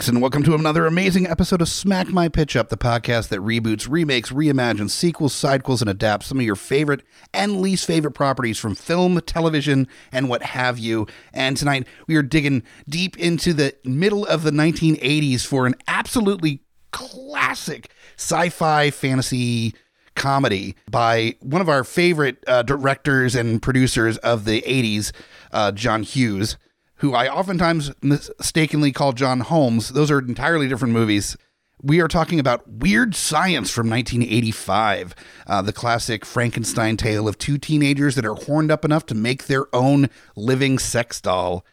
Geeks, and welcome to another amazing episode of Smack My Pitch Up, the podcast that reboots, remakes, reimagines, sequels, sidequels, and adapts some of your favorite and least favorite properties from film, television, and what have you. And tonight we are digging deep into the middle of the 1980s for an absolutely classic sci fi fantasy comedy by one of our favorite uh, directors and producers of the 80s, uh, John Hughes who I oftentimes mistakenly call John Holmes. Those are entirely different movies. We are talking about Weird Science from 1985, uh, the classic Frankenstein tale of two teenagers that are horned up enough to make their own living sex doll.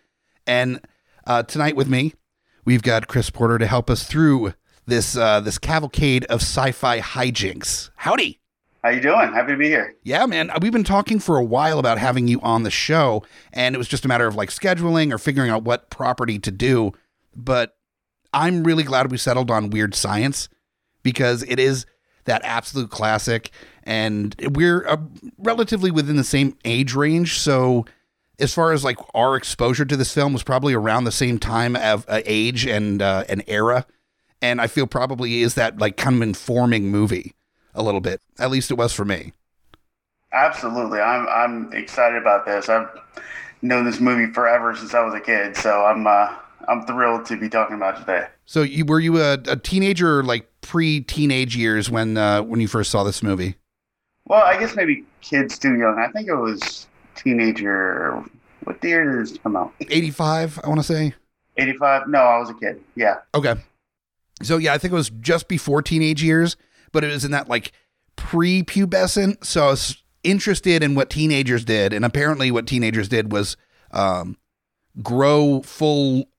And uh, tonight with me, we've got Chris Porter to help us through this uh, this cavalcade of sci-fi hijinks. Howdy. How you doing? Happy to be here. Yeah, man. We've been talking for a while about having you on the show, and it was just a matter of like scheduling or figuring out what property to do. But I'm really glad we settled on Weird Science because it is that absolute classic, and we're uh, relatively within the same age range. So, as far as like our exposure to this film was probably around the same time of uh, age and uh, an era, and I feel probably is that like kind of informing movie a little bit. At least it was for me. Absolutely. I'm I'm excited about this. I've known this movie forever since I was a kid, so I'm uh, I'm thrilled to be talking about it today. So, you were you a, a teenager, or like pre-teenage years when uh, when you first saw this movie? Well, I guess maybe kids too young. I think it was teenager. What year did this come out? Eighty-five, I want to say. 85? No, I was a kid. Yeah. Okay. So yeah, I think it was just before teenage years, but it was in that like pre-pubescent. So I was interested in what teenagers did, and apparently what teenagers did was um, grow full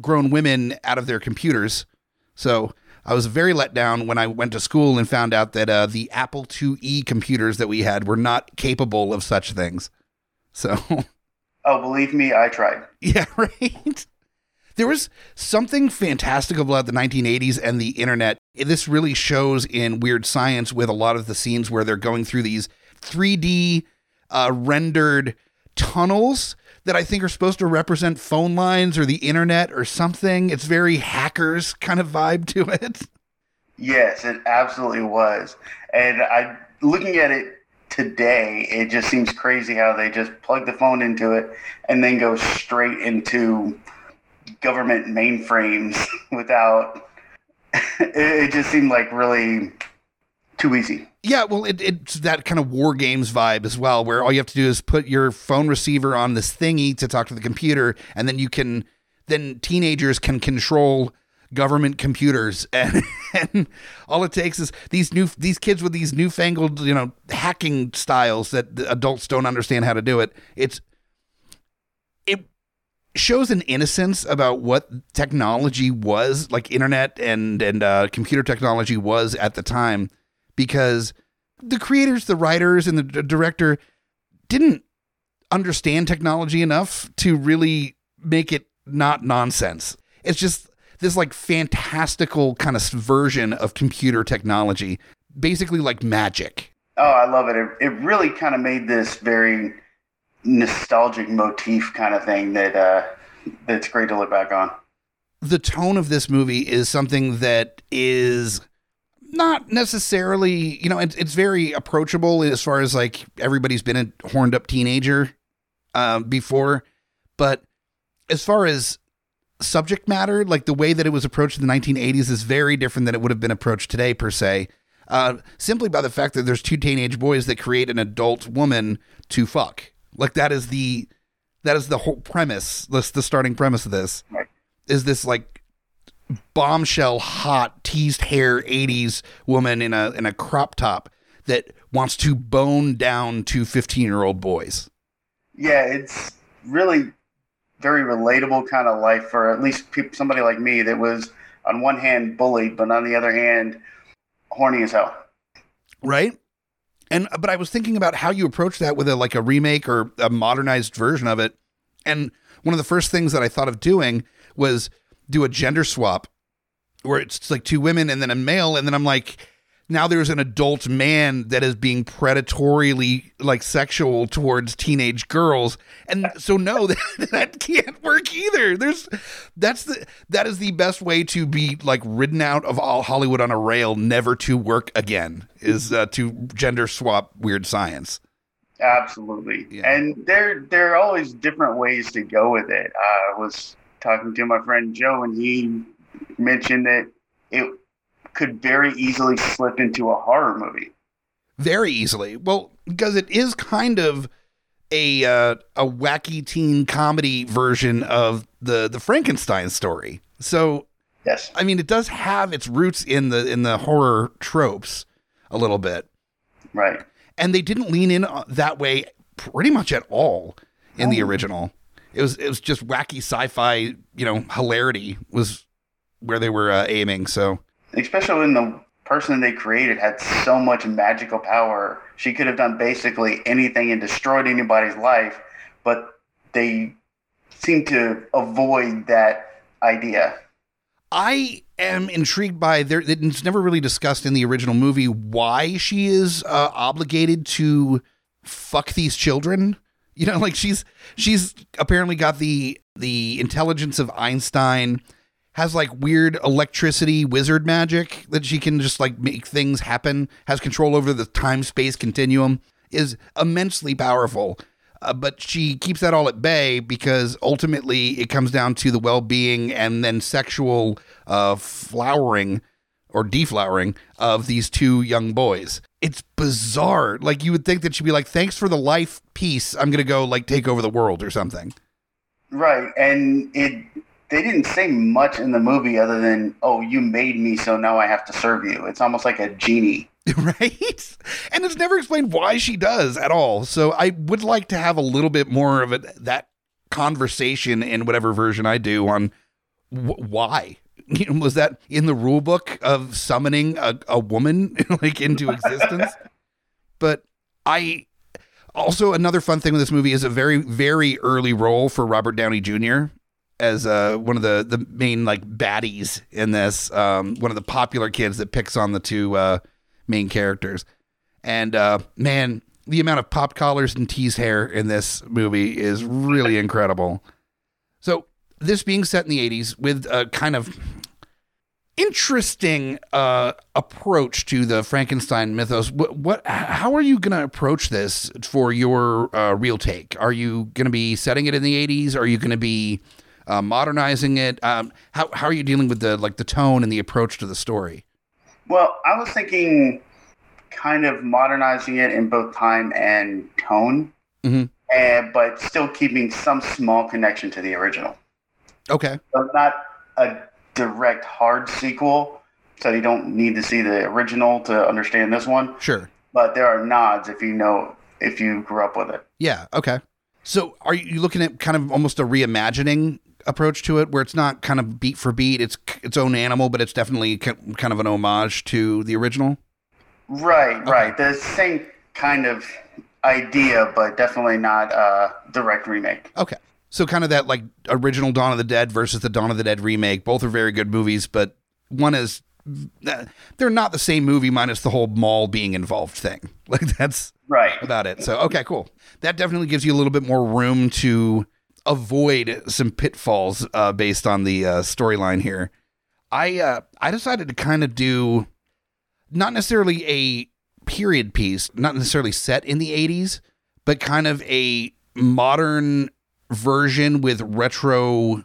grown women out of their computers. So I was very let down when I went to school and found out that uh, the Apple IIe computers that we had were not capable of such things. So Oh, believe me, I tried. yeah, right. There was something fantastic about the 1980s and the internet. This really shows in Weird Science with a lot of the scenes where they're going through these 3D uh, rendered tunnels that I think are supposed to represent phone lines or the internet or something. It's very hackers kind of vibe to it. Yes, it absolutely was. And I looking at it today, it just seems crazy how they just plug the phone into it and then go straight into government mainframes without it, just seemed like really too easy. Yeah, well, it, it's that kind of war games vibe as well, where all you have to do is put your phone receiver on this thingy to talk to the computer, and then you can, then teenagers can control government computers, and, and all it takes is these new these kids with these newfangled you know hacking styles that adults don't understand how to do it. It's it shows an innocence about what technology was like internet and and uh, computer technology was at the time because the creators the writers and the d- director didn't understand technology enough to really make it not nonsense it's just this like fantastical kind of version of computer technology basically like magic Oh, I love it. It, it really kind of made this very nostalgic motif kind of thing that uh, that's great to look back on. the tone of this movie is something that is not necessarily, you know, it's, it's very approachable as far as like everybody's been a horned up teenager uh, before, But as far as subject matter, like the way that it was approached in the 1980s is very different than it would have been approached today, per se. Uh, simply by the fact that there's two teenage boys that create an adult woman to fuck. Like that is the that is the whole premise. That's the starting premise of this. Is this like bombshell hot teased hair 80s woman in a in a crop top that wants to bone down to 15 year old boys. Yeah, it's really very relatable kind of life for at least peop somebody like me that was on one hand bullied, but on the other hand horny as hell. Right? And uh, but I was thinking about how you approach that with a like a remake or a modernized version of it. And one of the first things that I thought of doing was do a gender swap where it's like two women and then a male and then I'm like now there's an adult man that is being predatorily like sexual towards teenage girls and so no that, that can't work either there's that's the that is the best way to be like ridden out of all hollywood on a rail never to work again is uh, to gender swap weird science Absolutely. Yeah. And there there are always different ways to go with it. I was talking to my friend Joe and he mentioned that it could very easily slip into a horror movie. very easily well because it is kind of a uh, a wacky teen comedy version of the the frankenstein story so Yes. I mean, it does have its roots in the in the horror tropes a little bit, Right. and they didn't lean in uh, that way pretty much at all in the Oh. original. It was it was just wacky sci-fi, you know, hilarity was where they were uh, aiming. So Especially when the person they created had so much magical power. She could have done basically anything and destroyed anybody's life, but they seem to avoid that idea. I am intrigued by there. It's never really discussed in the original movie why she is uh, obligated to fuck these children. You know, like she's she's apparently got the the intelligence of Einstein, has like weird electricity wizard magic that she can just like make things happen, has control over the time space continuum, is immensely powerful. Uh, but she keeps that all at bay because ultimately it comes down to the well being and then sexual uh, flowering or deflowering of these two young boys. It's bizarre. Like you would think that she'd be like, "Thanks for the life, peace. I'm gonna go like take over the world or something." Right, and it they didn't say much in the movie other than, "Oh, you made me, so now I have to serve you." It's almost like a genie. right? And it's never explained why she does at all. So I would like to have a little bit more of it, that conversation in whatever version I do on wh- why. You know, was that in the rule book of summoning a, a woman like into existence? but I also another fun thing with this movie is a very very early role for Robert Downey Jr. as uh, one of the the main like baddies in this. Um, one of the popular kids that picks on the two uh, main characters. And uh, man, the amount of pop collars and teased hair in this movie is really incredible. So this being set in the 80s with a kind of interesting uh, approach to the Frankenstein mythos. What, what how are you going to approach this for your uh, real take? Are you going to be setting it in the 80s? Are you going to be uh, modernizing it? Um, how how are you dealing with the like the tone and the approach to the story? Well, I was thinking kind of modernizing it in both time and tone, Mhm. and but still keeping some small connection to the original. Okay. So not a direct hard sequel, so you don't need to see the original to understand this one. Sure. But there are nods if you know if you grew up with it. Yeah. Okay. So are you looking at kind of almost a reimagining approach to it, where it's not kind of beat for beat, it's its own animal, but it's definitely kind of an homage to the original? Right, right. The same kind of idea, but definitely not a direct remake. Okay. So kind of that like original Dawn of the Dead versus the Dawn of the Dead remake. Both are very good movies, but one is they're not the same movie minus the whole mall being involved thing. Like that's Right. about it. So okay, cool. That definitely gives you a little bit more room to avoid some pitfalls uh, based on the uh, storyline here. I uh, I decided to kind of do not necessarily a period piece, not necessarily set in the '80s, but kind of a modern version with retro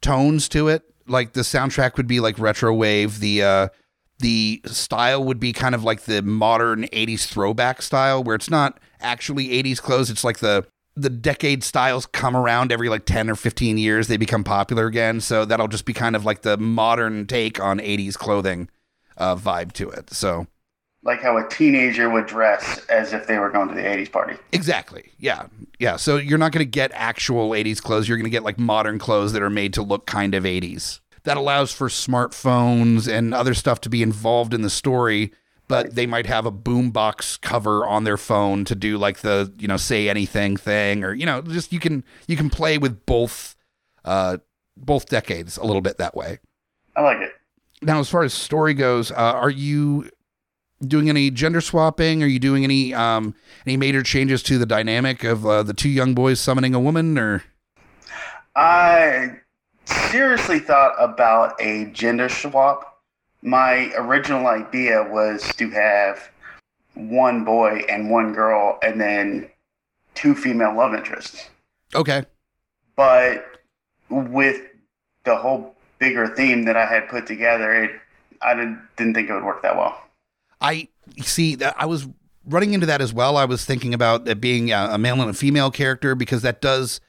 tones to it. Like the soundtrack would be like retro wave. The uh, the style would be kind of like the modern 80s throwback style where it's not actually 80s clothes it's like the the decade styles come around every like 10 or 15 years they become popular again. So that'll just be kind of like the modern take on 80s clothing uh, vibe to it. So like how a teenager would dress as if they were going to the 80s party. Exactly. Yeah. Yeah. So you're not going to get actual 80s clothes. You're going to get like modern clothes that are made to look kind of 80s that allows for smartphones and other stuff to be involved in the story but they might have a boombox cover on their phone to do like the you know say anything thing or you know just you can you can play with both uh both decades a little bit that way. I like it. Now as far as story goes uh, are you doing any gender swapping? Are you doing any um any major changes to the dynamic of uh, the two young boys summoning a woman or? I seriously thought about a gender swap. My original idea was to have one boy and one girl, and then two female love interests. Okay. But with the whole bigger theme that I had put together, it I didn't didn't think it would work that well. I see that I was running into that as well. I was thinking about it being a male and a female character because that does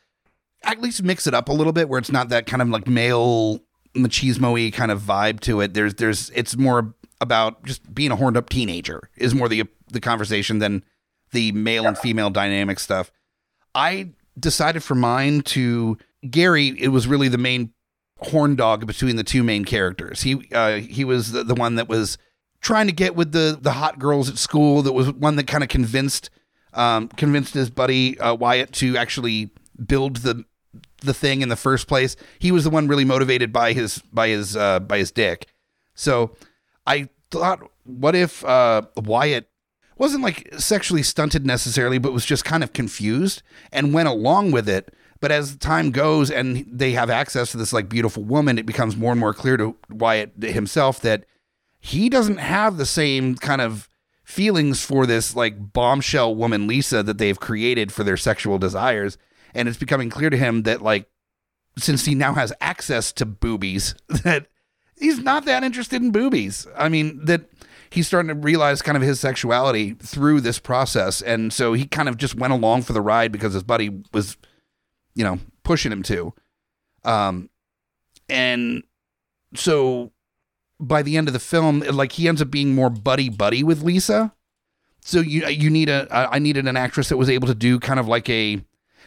at least mix it up a little bit where it's not that kind of like male machismo kind of vibe to it. There's there's it's more about just being a horned up teenager is more the the conversation than the male and female dynamic stuff. I decided for mine to Gary. It was really the main horn dog between the two main characters. He uh, he was the, the one that was trying to get with the the hot girls at school. That was one that kind of convinced um, convinced his buddy uh, Wyatt to actually build the the thing in the first place. He was the one really motivated by his by his uh, by his dick. So I thought, what if uh, Wyatt wasn't like sexually stunted necessarily, but was just kind of confused and went along with it. But as time goes and they have access to this like beautiful woman, it becomes more and more clear to Wyatt himself that he doesn't have the same kind of feelings for this like bombshell woman Lisa that they've created for their sexual desires and it's becoming clear to him that like since he now has access to boobies that he's not that interested in boobies. I mean that he's starting to realize kind of his sexuality through this process. And so he kind of just went along for the ride because his buddy was you know pushing him to. Um and so by the end of the film like he ends up being more buddy buddy with Lisa. So you you need a I needed an actress that was able to do kind of like a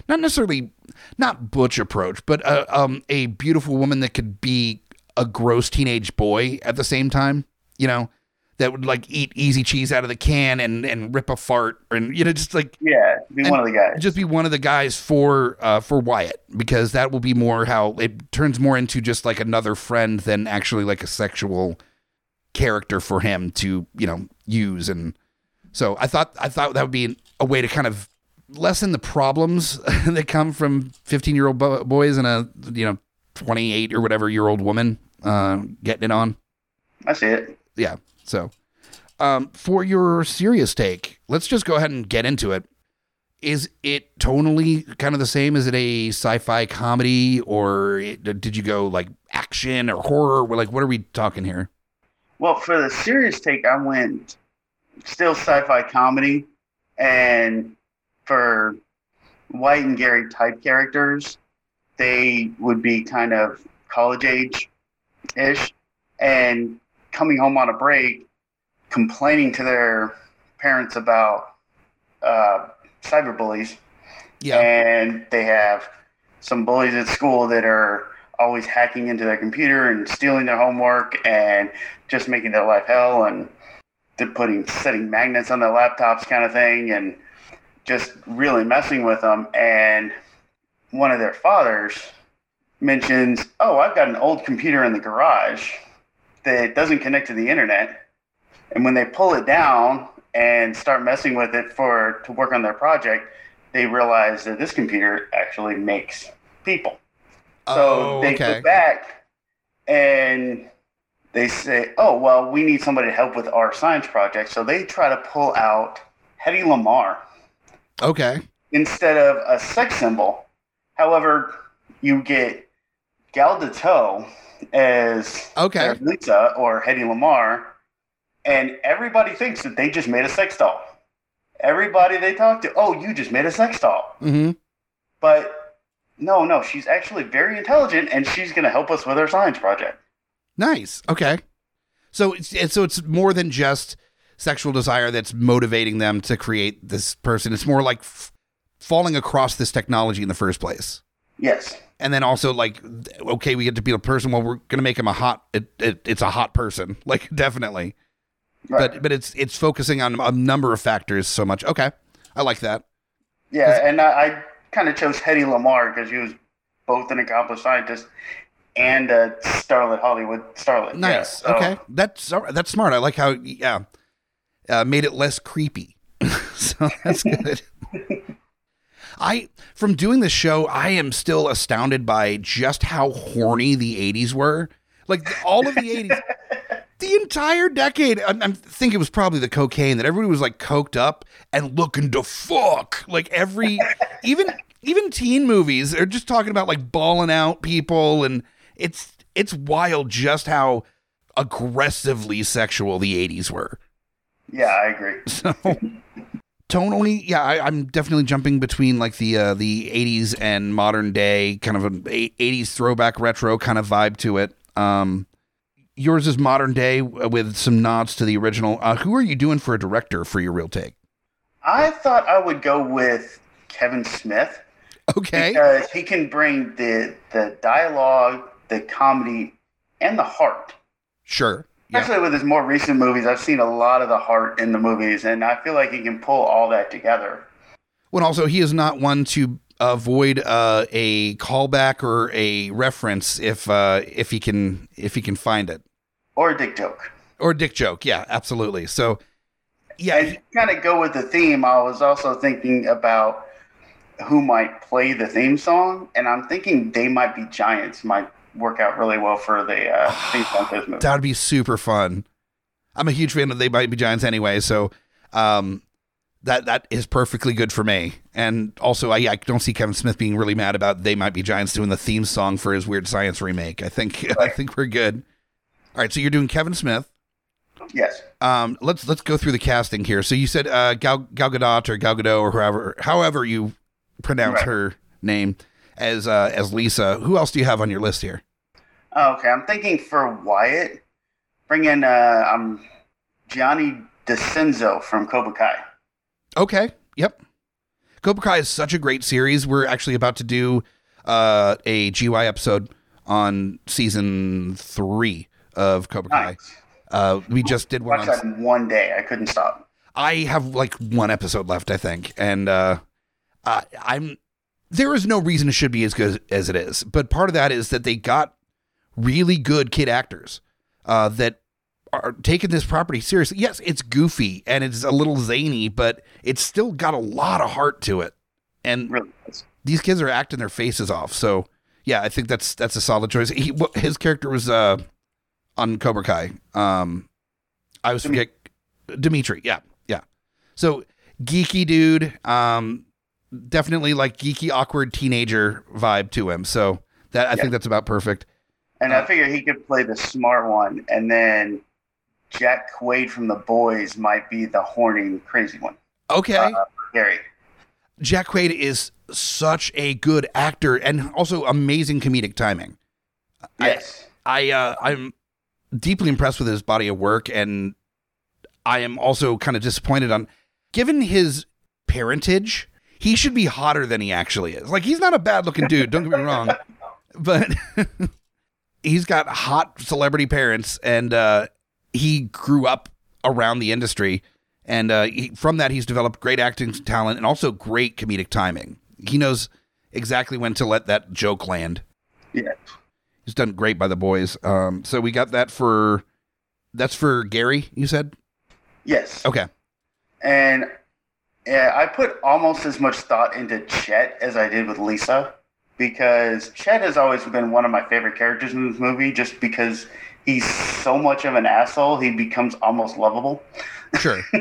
not necessarily not butch approach, but a, uh, um, a beautiful woman that could be a gross teenage boy at the same time. You know, that would like eat easy cheese out of the can and and rip a fart and you know just like yeah, be one of the guys. Just be one of the guys for uh, for Wyatt because that will be more how it turns more into just like another friend than actually like a sexual character for him to you know use and so I thought I thought that would be a way to kind of lessen the problems that come from 15 year old bo- boys and a you know 28 or whatever year old woman uh, getting it on. I see it. Yeah. So, um, for your serious take, let's just go ahead and get into it. Is it tonally kind of the same? Is it a sci-fi comedy, or did you go like action or horror? Like, what are we talking here? Well, for the serious take, I went still sci-fi comedy, and for Wyatt and Gary type characters, they would be kind of college age ish and coming home on a break, complaining to their parents about uh, cyber bullies. Yeah. And they have some bullies at school that are always hacking into their computer and stealing their homework and just making their life hell and they're putting setting magnets on their laptops kind of thing and just really messing with them. And one of their fathers mentions, Oh, I've got an old computer in the garage that doesn't connect to the internet. And when they pull it down and start messing with it for to work on their project, they realize that this computer actually makes people. So oh, they okay. go back and they say, "Oh, well, we need somebody to help with our science project." So they try to pull out Hedy Lamarr Okay. instead of a sex symbol. However, you get Gal Gadot as Okay. Lisa or Hedy Lamarr, and everybody thinks that they just made a sex doll. Everybody they talk to, oh, you just made a sex doll. hmm But no, no, she's actually very intelligent, and she's going to help us with our science project. Nice. Okay. So it's so it's more than just sexual desire that's motivating them to create this person. It's more like f- falling across this technology in the first place. Yes. And then also like okay, we get to be a person well we're going to make him a hot it, it, it's a hot person. Like definitely. Right. But but it's it's focusing on a number of factors so much. Okay. I like that. yeah, and I, I kind of chose Hedy Lamarr because she was both an accomplished scientist and a starlet Hollywood starlet. Yeah, Nice. so- okay. That's that's smart. I like how yeah. Uh, made it less creepy. so that's good. I from doing this show, I am still astounded by just how horny the 80s were. Like all of the 80s. the entire decade. I, I think it was probably the cocaine that everybody was like coked up and looking to fuck. Like every even even teen movies are just talking about like balling out people and it's it's wild just how aggressively sexual the 80s were. Yeah, I agree. So tonally, yeah, I, I'm definitely jumping between like the uh, the 80s and modern day, kind of an a- 80s throwback retro kind of vibe to it. Um, yours is modern day with some nods to the original. Uh, who are you doing for a director for your real take? I thought I would go with Kevin Smith Okay, because he can bring the the dialogue, the comedy, and the heart. sure. Yeah. Especially with his more recent movies, I've seen a lot of the heart in the movies, and I feel like he can pull all that together. Well, also he is not one to avoid uh, a callback or a reference if uh, if he can if he can find it Or a dick joke. or a dick joke. Yeah, absolutely. So yeah, And kind of go with the theme, I was also thinking about who might play the theme song, and I'm thinking they might be giants might work out really well for the uh, theme song for this movie. That would be super fun. I'm a huge fan of They Might Be Giants anyway, so um, that that is perfectly good for me. And also, I, I don't see Kevin Smith being really mad about They Might Be Giants doing the theme song for his Weird Science remake. I think I think we're good. All right, so you're doing Kevin Smith. Yes. Um, let's let's go through the casting here. So you said uh, Gal Gal Gadot or Gal Gadot or however however you pronounce Right. her name as uh, as Lisa. Who else do you have on your list here? Oh, okay, I'm thinking for Wyatt, bring in uh, um, Gianni DeCenzo from Cobra Kai. Okay. Yep. Cobra Kai is such a great series. We're actually about to do uh, a GY episode on season three of Cobra Kai. Nice. Uh, we just did one Watch on. that in one day. I couldn't stop. I have like one episode left, I think, and uh, I, I'm. There is no reason it should be as good as it is, but part of that is that they got really good kid actors uh, that are taking this property seriously. Yes, it's goofy and it's a little zany, but it's still got a lot of heart to it, and Really. these kids are acting their faces off. So yeah, I think that's that's a solid choice. He, his character was uh, on Cobra Kai. Um, I was forget Demetri. Yeah, yeah. So geeky dude. Um, definitely like geeky, awkward teenager vibe to him. So that I Yeah. think that's about perfect. And Uh, I figure he could play the smart one, and then Jack Quaid from The Boys might be the horny, crazy one. Okay, Uh, Gary. Jack Quaid is such a good actor and also amazing comedic timing. I- Yes. I uh, I'm deeply impressed with his body of work, and I am also kind of disappointed on, given his parentage, he should be hotter than he actually is. Like he's not a bad looking dude. Don't get me wrong, but he's got hot celebrity parents, and uh, he grew up around the industry, and uh, he, from that he's developed great acting talent and also great comedic timing. He knows exactly when to let that joke land. Yeah. He's done great by the boys. Um, so we got that for that's for Gary. You said Yes. okay. And yeah, I put almost as much thought into Chet as I did with Lisa because Chet has always been one of my favorite characters in this movie just because he's so much of an asshole, he becomes almost lovable. Sure.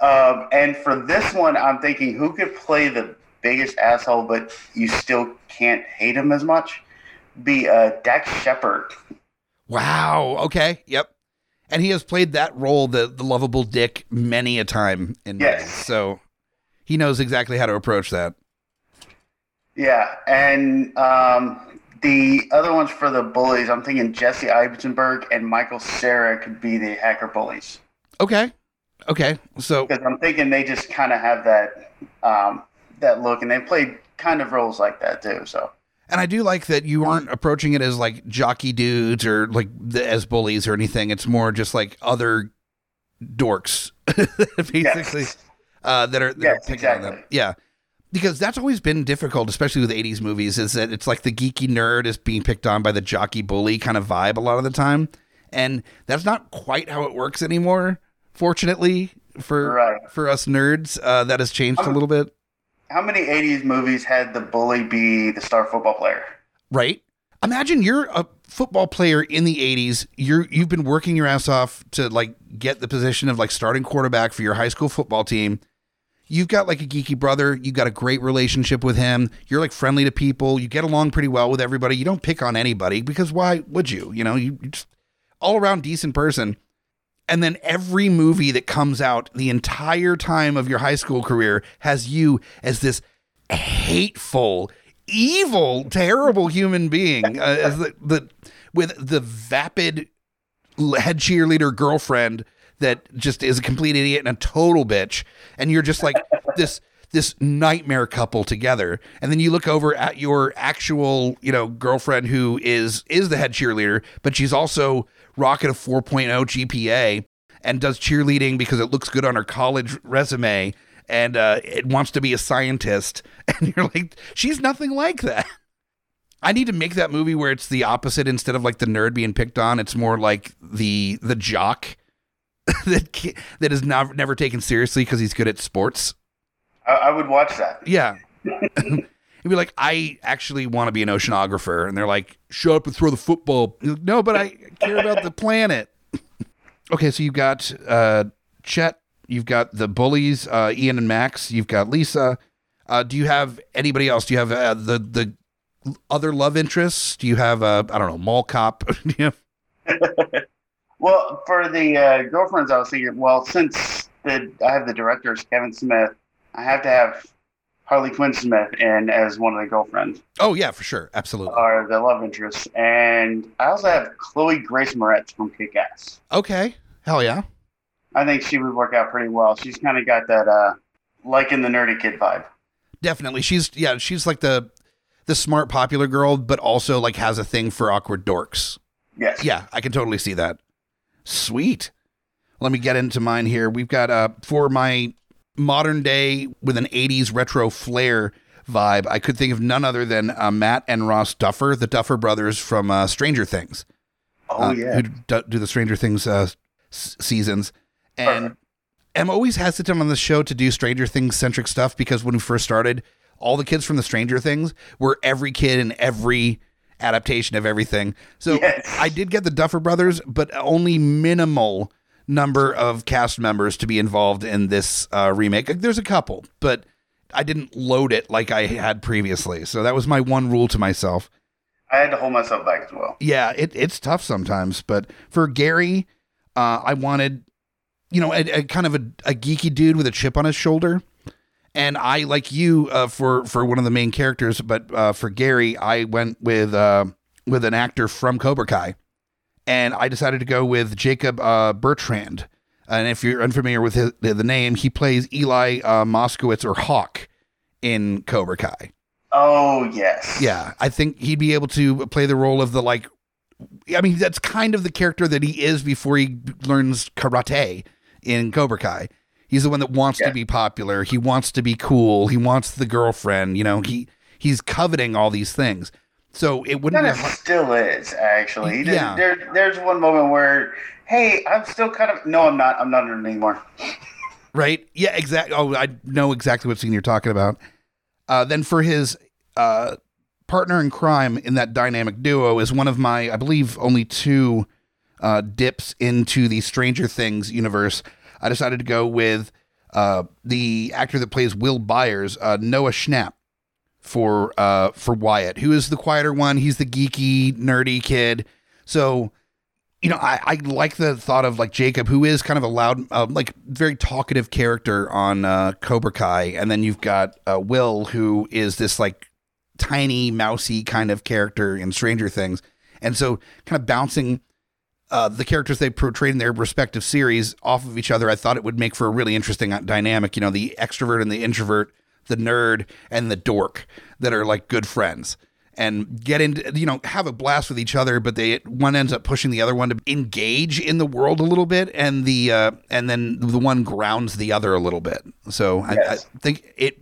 um, and for this one, I'm thinking who could play the biggest asshole, but you still can't hate him as much, be uh, Dax Shepard. Wow. Okay. Yep. And he has played that role, the the lovable dick, many a time in Yes. So he knows exactly how to approach that. Yeah, and um, the other ones for the bullies, I'm thinking Jesse Eisenberg and Michael Cera could be the hacker bullies Okay. Okay. So because I'm thinking they just kind of have that um, that look, and they played kind of roles like that too. So And I do like that you aren't approaching it as like jockey dudes or like the, as bullies or anything. It's more just like other dorks, basically, Yes. uh, that are, that Yes, are picking on them. exactly. Yeah. Because that's always been difficult, especially with 80s movies, is that it's like the geeky nerd is being picked on by the jockey bully kind of vibe a lot of the time. And that's not quite how it works anymore, fortunately, for Right. for us nerds. Uh, that has changed a I'm- little bit. How many 80s movies had the bully be the star football player? right? Imagine you're a football player in the 80s. You're you've been working your ass off to like get the position of like starting quarterback for your high school football team. You've got like a geeky brother, you've got a great relationship with him. You're like friendly to people, you get along pretty well with everybody. You don't pick on anybody because why would you? You know, you you're just all around decent person. And then every movie that comes out the entire time of your high school career has you as this hateful, evil, terrible human being, uh, as the, the with the vapid head cheerleader girlfriend that just is a complete idiot and a total bitch, and you're just like this this nightmare couple together. And then you look over at your actual you know girlfriend who is is the head cheerleader but she's also rocking a 4.0 gpa and does cheerleading because it looks good on her college resume and uh, it wants to be a scientist. And you're like she's nothing like that. I need to make that movie where it's the opposite instead of like the nerd being picked on. It's more like the the jock that that is not, never taken seriously because he's good at sports I, I would watch that. yeah. He'd be like, I actually want to be an oceanographer. And they're like, shut up and throw the football. Like, no, but I care about the planet. okay, so you've got uh, Chet, you've got the bullies, uh, Ian and Max, you've got Lisa. Uh, do you have anybody else? Do you have uh, the the other love interests? Do you have, uh, I don't know, Mall Cop? Do you have- Well, for the uh, girlfriends, I was thinking, well, since the I have the directors Kevin Smith, I have to have Harley Quinn Smith in as one of the girlfriends oh, yeah, for sure. Absolutely. or the love interests, and I also have Chloe Grace Moretz from Kick Ass. Okay. Hell yeah. I think she would work out pretty well. She's kind of got that uh, like in the nerdy kid vibe. Definitely. She's, yeah, she's like the, the smart, popular girl, but also like has a thing for awkward dorks. Yes. Yeah, I can totally see that. Sweet. Let me get into mine here. We've got uh for my modern day with an 80s retro flair vibe, I could think of none other than uh, Matt and Ross Duffer, the Duffer brothers from uh, Stranger Things. Oh uh, yeah. Who do, do the Stranger Things uh, s- seasons. And Perfect. I'm always hesitant on the show to do Stranger Things centric stuff because when we first started, all the kids from the Stranger Things were every kid in every adaptation of everything. So Yes. I did get the Duffer Brothers, but only minimal number of cast members to be involved in this uh, remake. There's a couple, but I didn't load it like I had previously. So that was my one rule to myself. I had to hold myself back as well. Yeah, it, it's tough sometimes, but for Gary, uh, I wanted, you know, a, a kind of a, a geeky dude with a chip on his shoulder. And I, like you, uh, for for one of the main characters, but uh, for Gary, I went with uh, with an actor from Cobra Kai, and I decided to go with Jacob uh, Bertrand. And if you're unfamiliar with his, the name, he plays Eli uh, Moskowitz or Hawk in Cobra Kai. Oh yes. Yeah, I think he'd be able to play the role of the like. I mean, that's kind of the character that he is before he learns karate in Cobra Kai. He's the one that wants Yeah. to be popular. He wants to be cool. He wants the girlfriend. You know, he he's coveting all these things. So it wouldn't Kind a still is actually. Yeah. There, there's one moment where, hey, I'm still kind of. No, I'm not. I'm not in anymore. right. Yeah, exactly. Oh, I know exactly what scene you're talking about. Uh, then for his uh, partner in crime in that dynamic duo is one of my, I believe, only two uh, dips into the Stranger Things universe. I decided to go with uh, the actor that plays Will Byers, uh, Noah Schnapp, for uh, for Wyatt, who is the quieter one. He's the geeky, nerdy kid. So, you know, I, I like the thought of like Jacob, who is kind of a loud, uh, like very talkative character on uh, Cobra Kai, and then you've got uh, Will, who is this like tiny, mousy kind of character in Stranger Things, and so kind of bouncing uh, the characters they portrayed in their respective series off of each other, I thought it would make for a really interesting uh, dynamic. You know, the extrovert and the introvert, the nerd and the dork that are like good friends. And get into you know have a blast with each other but they one ends up pushing the other one to engage in the world a little bit and the uh, and then the one grounds the other a little bit. So I, I think it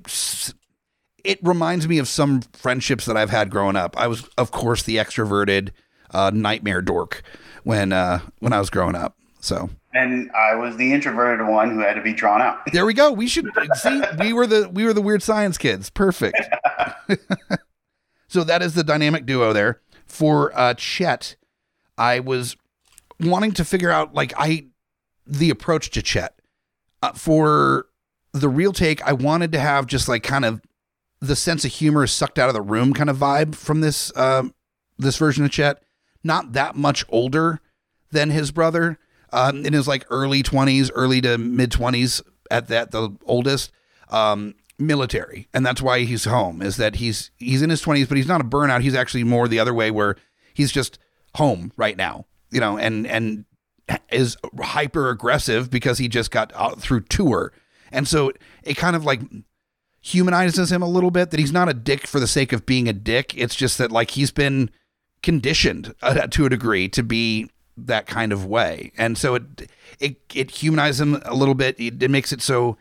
it reminds me of some friendships that I've had growing up. I was of course the extroverted uh, nightmare dork when uh, when I was growing up so and I was the introverted one who had to be drawn out. There we go. We should see. We were the we were the weird science kids. Perfect. so that is the dynamic duo there for uh, Chet. I was wanting to figure out like I the approach to Chet uh, for the real take. I wanted to have just like kind of the sense of humor sucked out of the room kind of vibe from this uh, this version of Chet. Not that much older than his brother um, in his like early 20s, early to mid 20s at that, the oldest, um, military. And that's why he's home is that he's, he's in his 20s, but he's not a burnout. He's actually more the other way where he's just home right now, you know, and, and is hyper aggressive because he just got out through tour. And so it kind of like humanizes him a little bit that he's not a dick for the sake of being a dick. It's just that like he's been conditioned uh, to a degree to be that kind of way. And so it it it humanizes him a little bit. It, it makes it so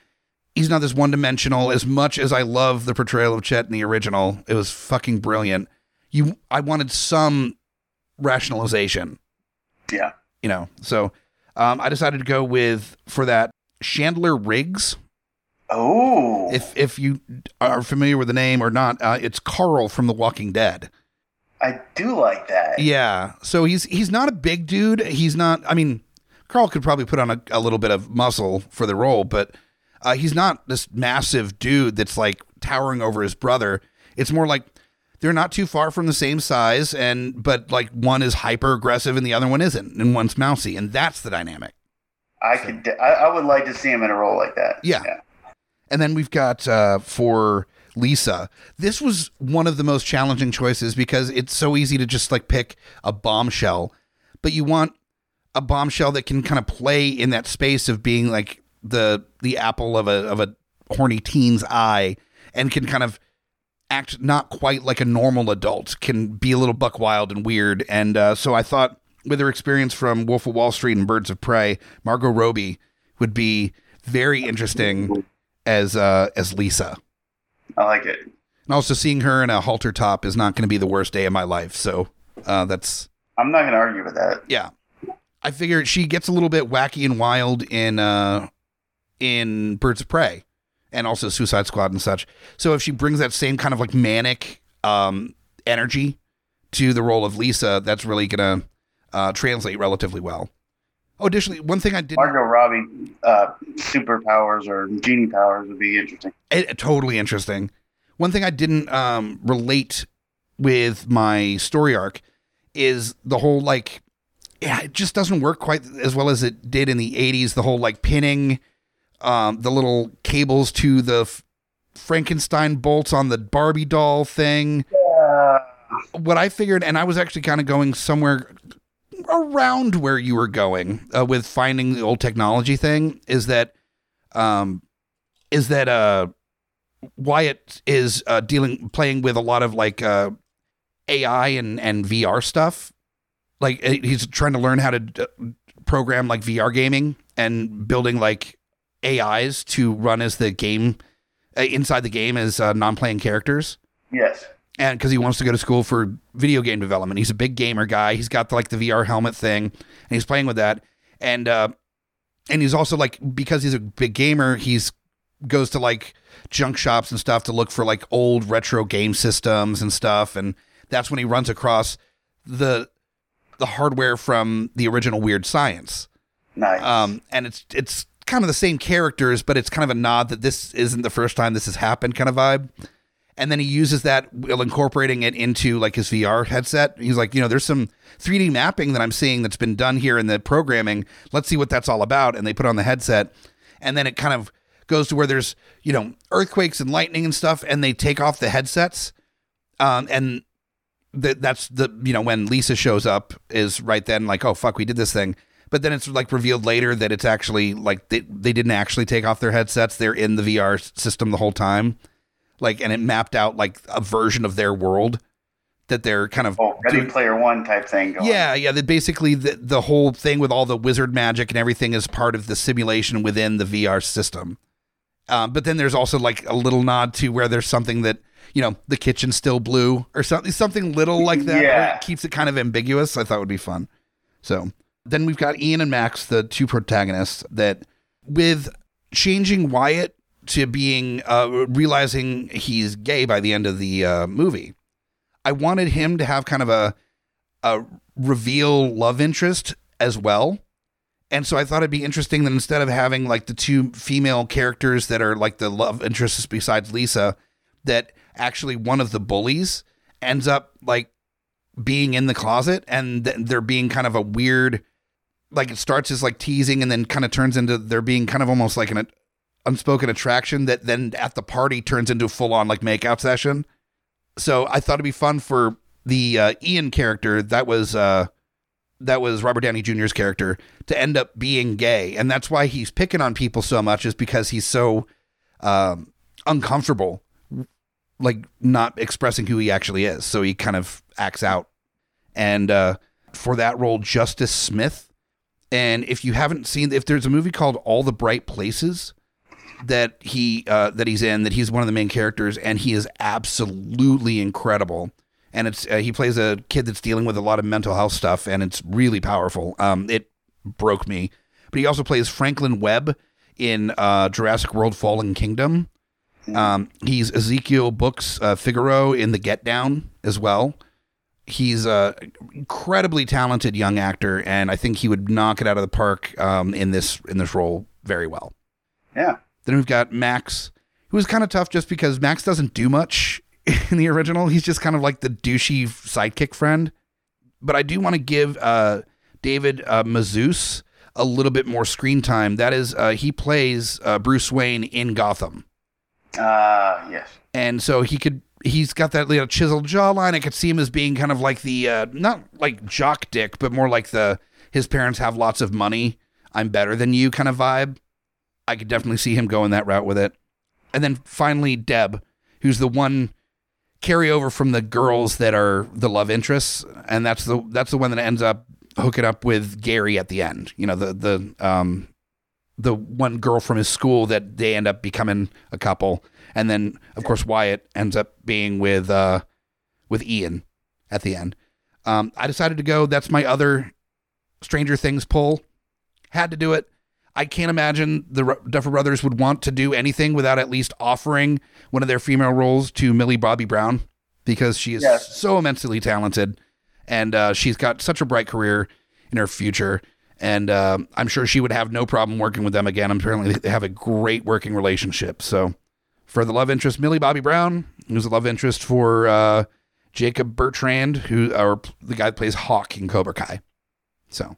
he's not this one dimensional. As much as I love the portrayal of Chet in the original, it was fucking brilliant. You, I wanted some rationalization. Yeah, you know. So um, I decided to go with for that Chandler Riggs. Oh, if if you are familiar with the name or not, uh, it's Carl from The Walking Dead. I do like that. Yeah. So he's he's not a big dude. He's not. I mean, Carl could probably put on a, a little bit of muscle for the role, but uh, he's not this massive dude that's like towering over his brother. It's more like they're not too far from the same size, and but like one is hyper aggressive and the other one isn't, and one's mousy, and that's the dynamic. I so. could. I, I, would like to see him in a role like that. Yeah. yeah. And then we've got uh, for Lisa. This was one of the most challenging choices because it's so easy to just like pick a bombshell, but you want a bombshell that can kind of play in that space of being like the the apple of a of a horny teen's eye and can kind of act not quite like a normal adult, can be a little buck wild and weird. And uh, so I thought with her experience from Wolf of Wall Street and Birds of Prey, Margot Robbie would be very interesting as uh, as Lisa. I like it. And also, seeing her in a halter top is not going to be the worst day of my life. So uh, that's. I'm not going to argue with that. Yeah, I figure she gets a little bit wacky and wild in uh, in Birds of Prey, and also Suicide Squad and such. So if she brings that same kind of like manic um, energy to the role of Lisa, that's really going to uh, translate relatively well. Oh, additionally, one thing I did Margot Robbie uh, superpowers or genie powers would be interesting. It, it, totally interesting. One thing I didn't um, relate with my story arc is the whole like, yeah, it just doesn't work quite as well as it did in the '80s. The whole like pinning um, the little cables to the F- Frankenstein bolts on the Barbie doll thing. Yeah. What I figured, and I was actually kind of going somewhere around where you were going uh, with finding the old technology thing is that um is that uh Wyatt is uh dealing playing with a lot of like uh AI and and VR stuff like uh, he's trying to learn how to uh, program like VR gaming and building like AIs to run as the game uh, inside the game as uh, non-playing characters. Yes and because he wants to go to school for video game development. He's a big gamer guy. He's got the, like the VR helmet thing, and he's playing with that. And uh, and he's also like because he's a big gamer, he's goes to like junk shops and stuff to look for like old retro game systems and stuff. And that's when he runs across the the hardware from the original Weird Science. Nice. Um, and it's it's kind of the same characters, but it's kind of a nod that this isn't the first time this has happened kind of vibe. And then he uses that while incorporating it into like his VR headset. He's like, you know, there's some 3D mapping that I'm seeing that's been done here in the programming. Let's see what that's all about. And they put on the headset, and then it kind of goes to where there's you know earthquakes and lightning and stuff, and they take off the headsets, um, and th- that's the you know when Lisa shows up is right then like oh fuck we did this thing. But then it's like revealed later that it's actually like they, they didn't actually take off their headsets. They're in the VR system the whole time like and it mapped out like a version of their world that they're kind of oh, Ready doing. Player One type thing. Going. Yeah, yeah. That basically the the whole thing with all the wizard magic and everything is part of the simulation within the VR system. Um, but then there's also like a little nod to where there's something that you know the kitchen's still blue or something something little like that. Yeah. It keeps it kind of ambiguous. I thought would be fun. So then we've got Ian and Max, the two protagonists, that with changing Wyatt to being uh, realizing he's gay by the end of the uh, movie. I wanted him to have kind of a a reveal love interest as well. And so I thought it'd be interesting that instead of having like the two female characters that are like the love interests besides Lisa, that actually one of the bullies ends up like being in the closet and th- there being kind of a weird like it starts as like teasing and then kind of turns into there being kind of almost like an unspoken attraction that then at the party turns into a full on like makeout session. So I thought it'd be fun for the uh, Ian character that was uh, that was Robert Downey Jr.'s character to end up being gay, and that's why he's picking on people so much is because he's so um, uncomfortable, like not expressing who he actually is. So he kind of acts out, and uh, for that role, Justice Smith. And if you haven't seen, if there's a movie called All the Bright Places, that he uh, that he's in that he's one of the main characters and he is absolutely incredible. And it's uh, he plays a kid that's dealing with a lot of mental health stuff and it's really powerful. Um, it broke me. But he also plays franklin webb in uh, jurassic world fallen kingdom. Um, he's ezekiel books uh, figaro in the get down as well. He's a incredibly talented young actor and i think he would knock it out of the park um, in this in this role very well. Yeah then we've got Max, who is kind of tough just because Max doesn't do much in the original. He's just kind of like the douchey sidekick friend. But I do want to give uh, David uh, Mazouz a little bit more screen time. That is, uh, he plays uh, Bruce Wayne in Gotham. Ah, uh, yes. And so he could. He's got that little chiseled jawline. I could see him as being kind of like the uh, not like jock dick, but more like the his parents have lots of money. I'm better than you kind of vibe. I could definitely see him going that route with it. And then finally, Deb, who's the one carryover from the girls that are the love interests, and that's the that's the one that ends up hooking up with Gary at the end. You know, the the um the one girl from his school that they end up becoming a couple, and then of course Wyatt ends up being with uh with Ian at the end. Um, I decided to go. That's my other Stranger Things pull. Had to do it. I can't imagine the Duffer Brothers would want to do anything without at least offering one of their female roles to Millie Bobby Brown because she is yes. so immensely talented and uh, she's got such a bright career in her future. And uh, I'm sure she would have no problem working with them again. Apparently, they have a great working relationship. So, for the love interest, Millie Bobby Brown, who's a love interest for uh, Jacob Bertrand, who or the guy that plays Hawk in Cobra Kai. So,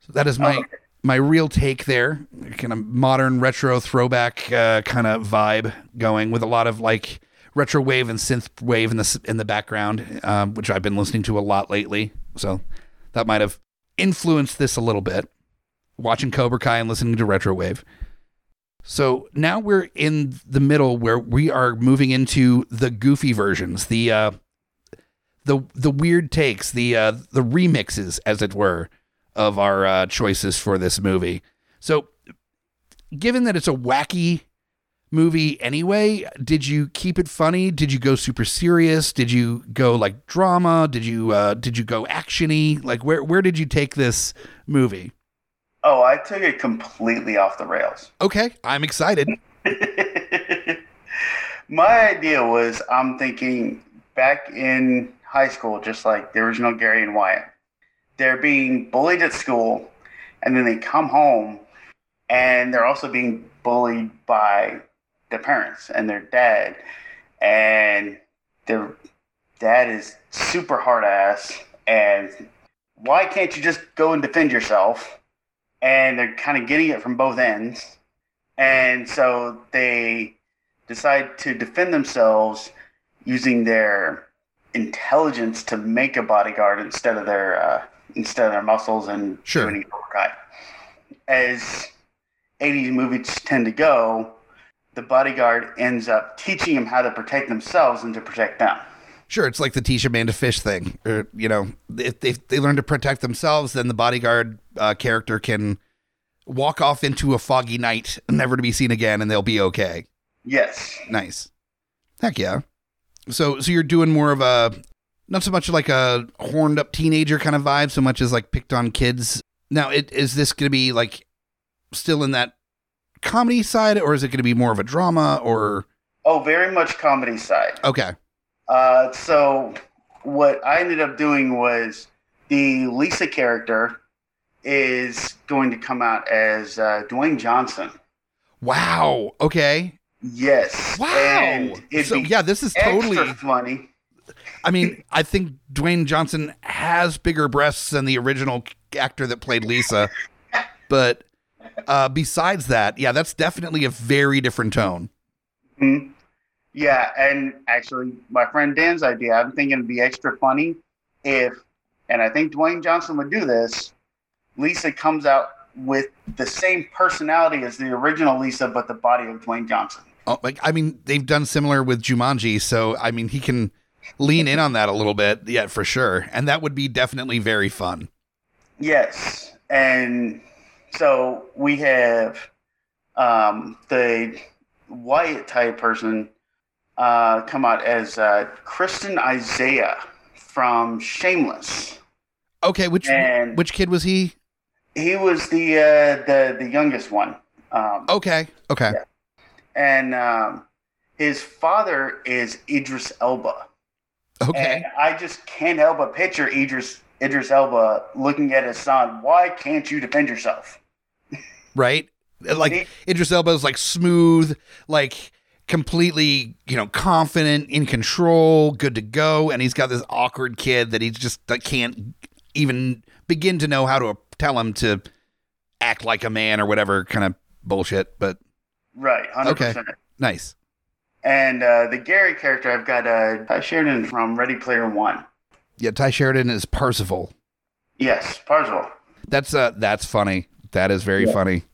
so that is my. Oh, okay my real take there, kind of modern retro throwback uh, kind of vibe going with a lot of like retro wave and synth wave in the in the background, um, which I've been listening to a lot lately. So that might have influenced this a little bit. Watching Cobra Kai and listening to retro wave. So now we're in the middle where we are moving into the goofy versions, the uh, the the weird takes, the uh, the remixes, as it were of our uh, choices for this movie. So, given that it's a wacky movie anyway, did you keep it funny? Did you go super serious? Did you go like drama? Did you uh, did you go actiony? Like where where did you take this movie? Oh, I took it completely off the rails. Okay, I'm excited. My idea was I'm thinking back in high school, just like the original Gary and Wyatt they're being bullied at school, and then they come home and they're also being bullied by their parents and their dad, and their dad is super hard ass. And why can't you just go and defend yourself? And they're kind of getting it from both ends, and so they decide to defend themselves using their intelligence to make a bodyguard instead of their uh, instead of their muscles and Sure. doing Cobra Kai. As 80s movies tend to go, the bodyguard ends up teaching them how to protect themselves and to protect them. Sure, it's like the teach a man to fish thing. Or, you know, if they, they learn to protect themselves, then the bodyguard uh, character can walk off into a foggy night, never to be seen again, and they'll be okay. Yes. Nice. Heck yeah. So, so you're doing more of a, not so much like a horned up teenager kind of vibe, so much as like picked on kids. Now, it, is this going to be like still in that comedy side, or is it going to be more of a drama? Or Oh, very much comedy side. okay, Uh, so what I ended up doing was the Lisa character is going to come out as uh, Dwayne Johnson. wow, okay, Yes. wow. And so be yeah, this is totally. funny. I mean, I think Dwayne Johnson has bigger breasts than the original actor that played Lisa, but uh, besides that, yeah, that's definitely a very different tone. Mhm. Yeah, and actually, my friend Dan's idea, I'm thinking it'd be extra funny if, and I think Dwayne Johnson would do this, Lisa comes out with the same personality as the original Lisa, but the body of Dwayne Johnson. Oh, like I mean, they've done similar with Jumanji, so I mean, he can lean in on that a little bit, yeah, for sure, and that would be definitely very fun. Yes, and so we have um, the Wyatt type person uh, come out as uh, Christian Isaiah from Shameless. Okay, which And- which kid was he? He was the uh, the the youngest one, um, Okay, okay, Yeah. and um, his father is Idris Elba. Okay. And I just can't help but picture Idris Idris Elba looking at his son. Why can't you defend yourself? right? Like Idris Elba is like smooth, like completely, you know, confident, in control, good to go, and he's got this awkward kid that he just that can't even begin to know how to tell him to act like a man or whatever kind of bullshit. But Right, hundred Okay. nice. And uh, the Gary character, I've got uh, Tye Sheridan from Ready Player One. Yeah, Tye Sheridan is Parzival. Yes, Parzival. That's uh that's funny. That is very Yeah. funny.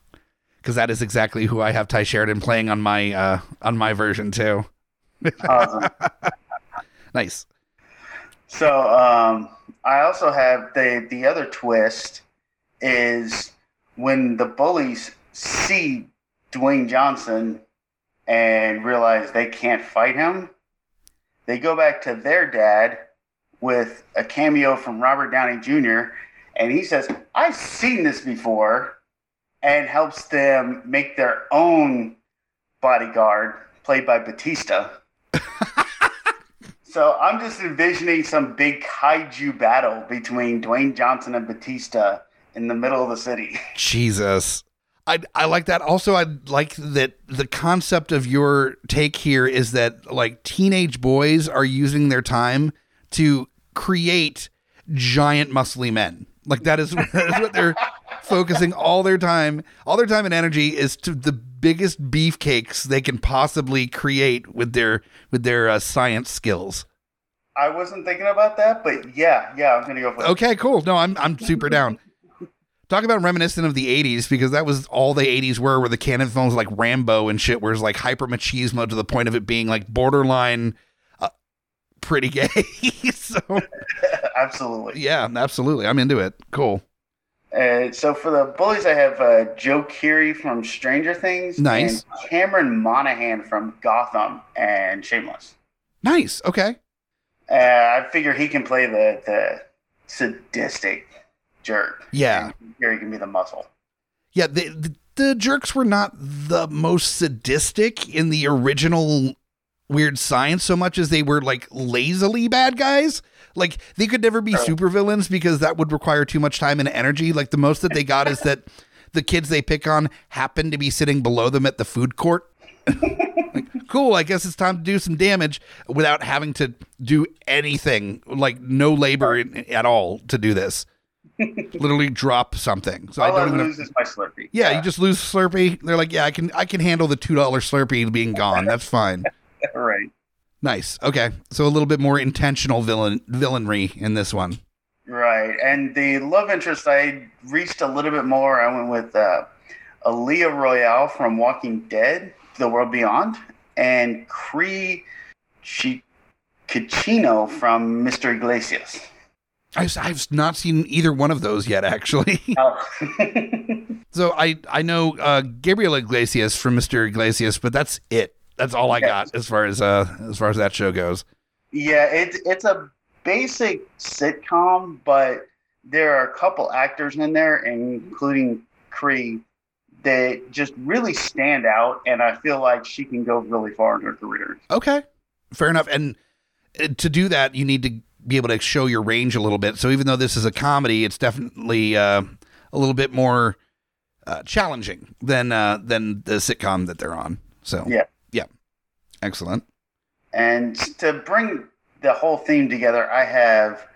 Cause that is exactly who I have Tye Sheridan playing on my uh on my version too. Awesome. Nice. so um, I also have the the other twist is when the bullies see Dwayne Johnson and realize they can't fight him, they go back to their dad with a cameo from Robert Downey Jr. and he says, "I've seen this before," and helps them make their own bodyguard played by Batista. So I'm just envisioning some big kaiju battle between Dwayne Johnson and Batista in the middle of the city. Jesus. I I like that. Also, I like that the concept of your take here is that like teenage boys are using their time to create giant muscly men. Like that is, that is what they're focusing all their time. All their time and energy is to the biggest beefcakes they can possibly create with their with their uh, science skills. I wasn't thinking about that, but yeah, yeah, I'm gonna go for it. Okay, cool. No, I'm I'm super down. Talk about reminiscent of the '80s because that was all the '80s were, where the canon films like Rambo and shit, where it's like hyper machismo to the point of it being like borderline uh, pretty gay. so Absolutely. yeah, absolutely, I'm into it. Cool, Uh, so for the bullies, I have uh, Joe Keery from Stranger Things, Nice. and Cameron Monaghan from Gotham and Shameless. nice. Okay, Uh, I figure he can play the the sadistic jerk. Yeah. and Gary can be the muscle. yeah. The, the the jerks were not the most sadistic in the original Weird Science so much as they were like lazily bad guys. Like they could never be supervillains because that would require too much time and energy. Like the most that they got is that the kids they pick on happen to be sitting below them at the food court. like, cool, I guess it's time to do some damage without having to do anything, like no labor in, at all to do this. Literally drop something. So All I, I don't even. lose is my Slurpee. yeah, you just lose Slurpee. They're like, yeah, I can, I can handle the two dollar Slurpee being gone. That's fine. right. Nice. Okay, so a little bit more intentional villain villainry in this one. Right. And the love interest, I reached a little bit more. I went with uh, Aliyah Royale from Walking Dead, The World Beyond, and Cree Cicchino from Mr. Iglesias. I've, I've not seen either one of those yet, actually. Oh. so I I know uh, Gabriel Iglesias from Mr. Iglesias, but that's it. That's all I got as far as uh as far as that show goes. yeah, it's it's a basic sitcom, but there are a couple actors in there, including Cree, that just really stand out, and I feel like she can go really far in her career. Okay, fair enough. And uh, to do that, you need to be able to show your range a little bit. So even though this is a comedy, it's definitely uh, a little bit more uh, challenging than uh, than the sitcom that they're on. So Yeah. yeah, excellent. And to bring the whole theme together, I have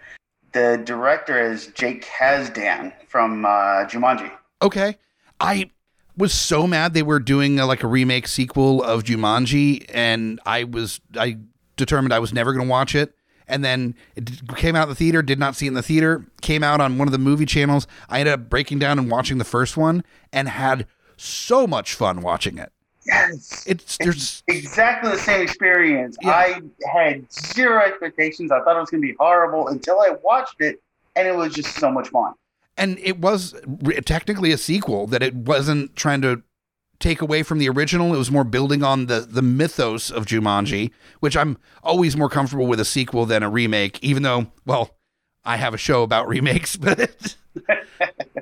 the director is Jake Kasdan from uh, Jumanji. Okay. I was so mad they were doing a, like a remake sequel of Jumanji, and I was I determined I was never going to watch it. And then it came out in the theater, did not see it in the theater, came out on one of the movie channels. I ended up breaking down and watching the first one and had so much fun watching it. Yes. It's there's exactly the same experience. Yeah. I had zero expectations. I thought it was going to be horrible until I watched it, and it was just so much fun. and it was technically a sequel that it wasn't trying to take away from the original. It was more building on the the mythos of Jumanji which I'm always more comfortable with a sequel than a remake even though well I have a show about remakes but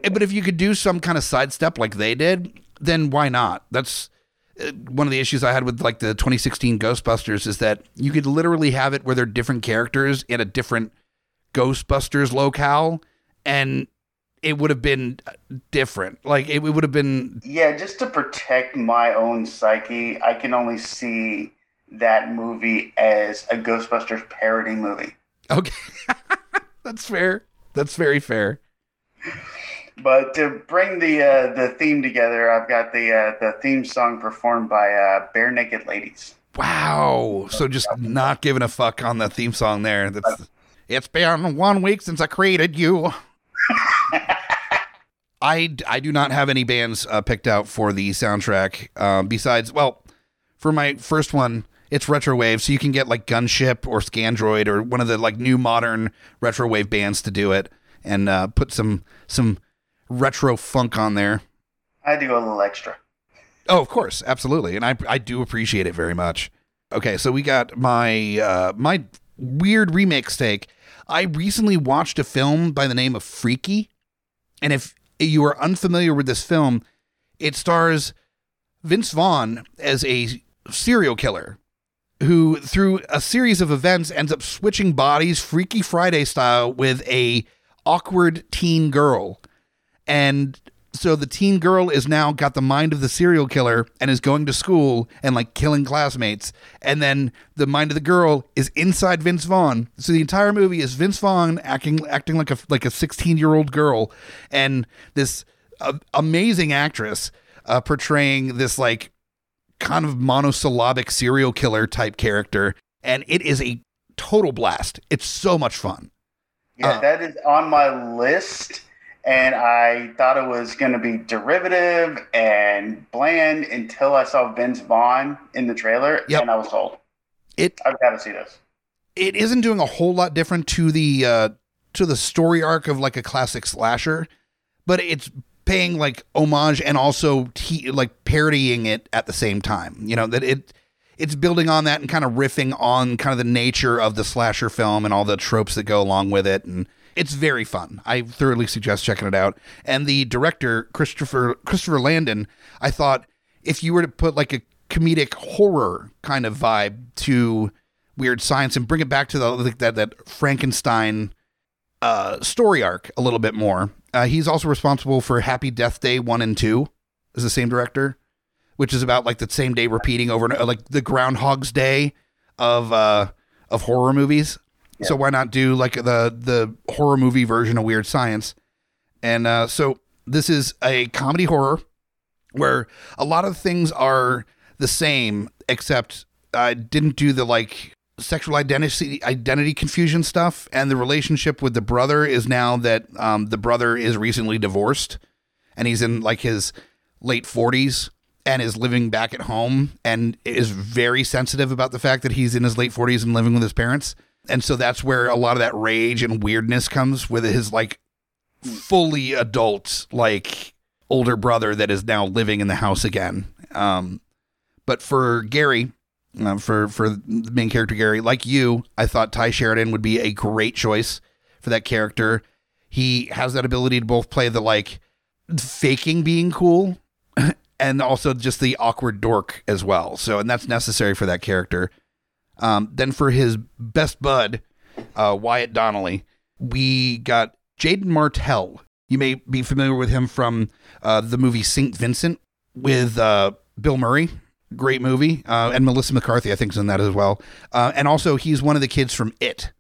but if you could do some kind of sidestep like they did then why not? That's uh, one of the issues I had with like the 2016 Ghostbusters is that you could literally have it where they're different characters in a different Ghostbusters locale and it would have been different. Like it, would have been Yeah, just to protect my own psyche, I can only see that movie as a Ghostbusters parody movie. okay. That's fair. That's very fair. But to bring the uh, the theme together, I've got the uh, the theme song performed by uh, Barenaked Ladies. Wow. So just not giving a fuck on the theme song there. That's it's been one week since I created you. I, I do not have any bands uh, picked out for the soundtrack. Um, besides, well, for my first one, it's retrowave, so you can get like Gunship or Scandroid or one of the like new modern retrowave bands to do it and uh, put some some retro funk on there. I do a little extra. Oh, of course, absolutely, and I I do appreciate it very much. Okay, so we got my uh, my weird remake stake. I recently watched a film by the name of Freaky, and if you are unfamiliar with this film, it stars Vince Vaughn as a serial killer who, through a series of events, ends up switching bodies, Freaky Friday style, with a awkward teen girl, and so the teen girl is now got the mind of the serial killer and is going to school and like killing classmates. And then the mind of the girl is inside Vince Vaughn. So the entire movie is Vince Vaughn acting acting like a like a 16 year old girl, and this uh, amazing actress uh, portraying this like kind of monosyllabic serial killer type character. And it is a total blast. It's so much fun. Yeah, Uh, that is on my list, and I thought it was going to be derivative and bland until I saw Vince Vaughn in the trailer, Yep. and I was sold. It I've got to see this. it isn't doing a whole lot different to the uh to the story arc of like a classic slasher but it's paying like homage and also te- like parodying it at the same time you know that it it's building on that and kind of riffing on kind of the nature of the slasher film and all the tropes that go along with it and it's very fun. I thoroughly suggest checking it out. And the director Christopher Christopher Landon, I thought if you were to put like a comedic horror kind of vibe to Weird Science and bring it back to the like that that Frankenstein uh, story arc a little bit more, Uh, he's also responsible for Happy Death Day one and two. Is the same director, which is about like the same day repeating over and like the Groundhog's Day of uh of horror movies. So why not do like the the horror movie version of Weird Science? And uh, so this is a comedy horror where a lot of things are the same, except I didn't do the like sexual identity identity confusion stuff, and the relationship with the brother is now that um, the brother is recently divorced, and he's in like his late forties and is living back at home and is very sensitive about the fact that he's in his late 40s and living with his parents. And so that's where a lot of that rage and weirdness comes with his like fully adult like older brother that is now living in the house again. Um, but for Gary, uh, for for the main character Gary, like you, I thought Tye Sheridan would be a great choice for that character. He has that ability to both play the like faking being cool and also just the awkward dork as well. So, and that's necessary for that character. Um, then for his best bud, uh, Wyatt Donnelly, we got Jaeden Martell. You may be familiar with him from uh, the movie Saint Vincent with uh, Bill Murray. Great movie, uh, and Melissa McCarthy, I think, is in that as well. Uh, and also, he's one of the kids from It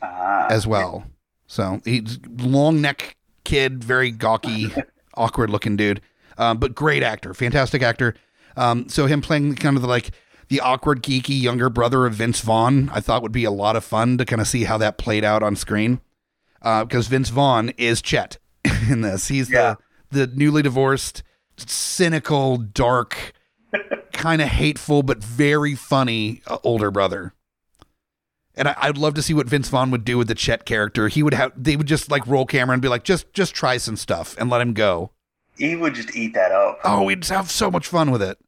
Ah, as well. So he's long neck kid, very gawky, awkward looking dude, um, but great actor, fantastic actor. Um, so him playing kind of the, like the awkward, geeky younger brother of Vince Vaughn, I thought would be a lot of fun to kind of see how that played out on screen. Because Vince Vaughn is Chet in this. He's Yeah. the the newly divorced, cynical, dark, kind of hateful but very funny uh, older brother. And I, I'd love to see what Vince Vaughn would do with the Chet character. He would have they would just like roll camera and be like, just just try some stuff and let him go. he would just eat that up. Oh, we'd have so much fun with it.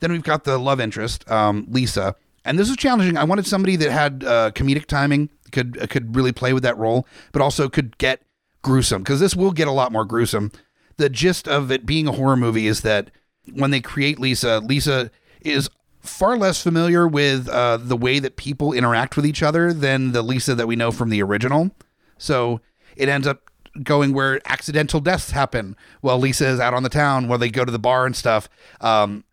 Then we've got the love interest, um, Lisa, and this is challenging. I wanted somebody that had uh, comedic timing, could uh, could really play with that role, but also could get gruesome because this will get a lot more gruesome. The gist of it being a horror movie is that when they create Lisa, Lisa is far less familiar with uh, the way that people interact with each other than the Lisa that we know from the original. So it ends up going where accidental deaths happen while Lisa is out on the town, where they go to the bar and stuff. Um,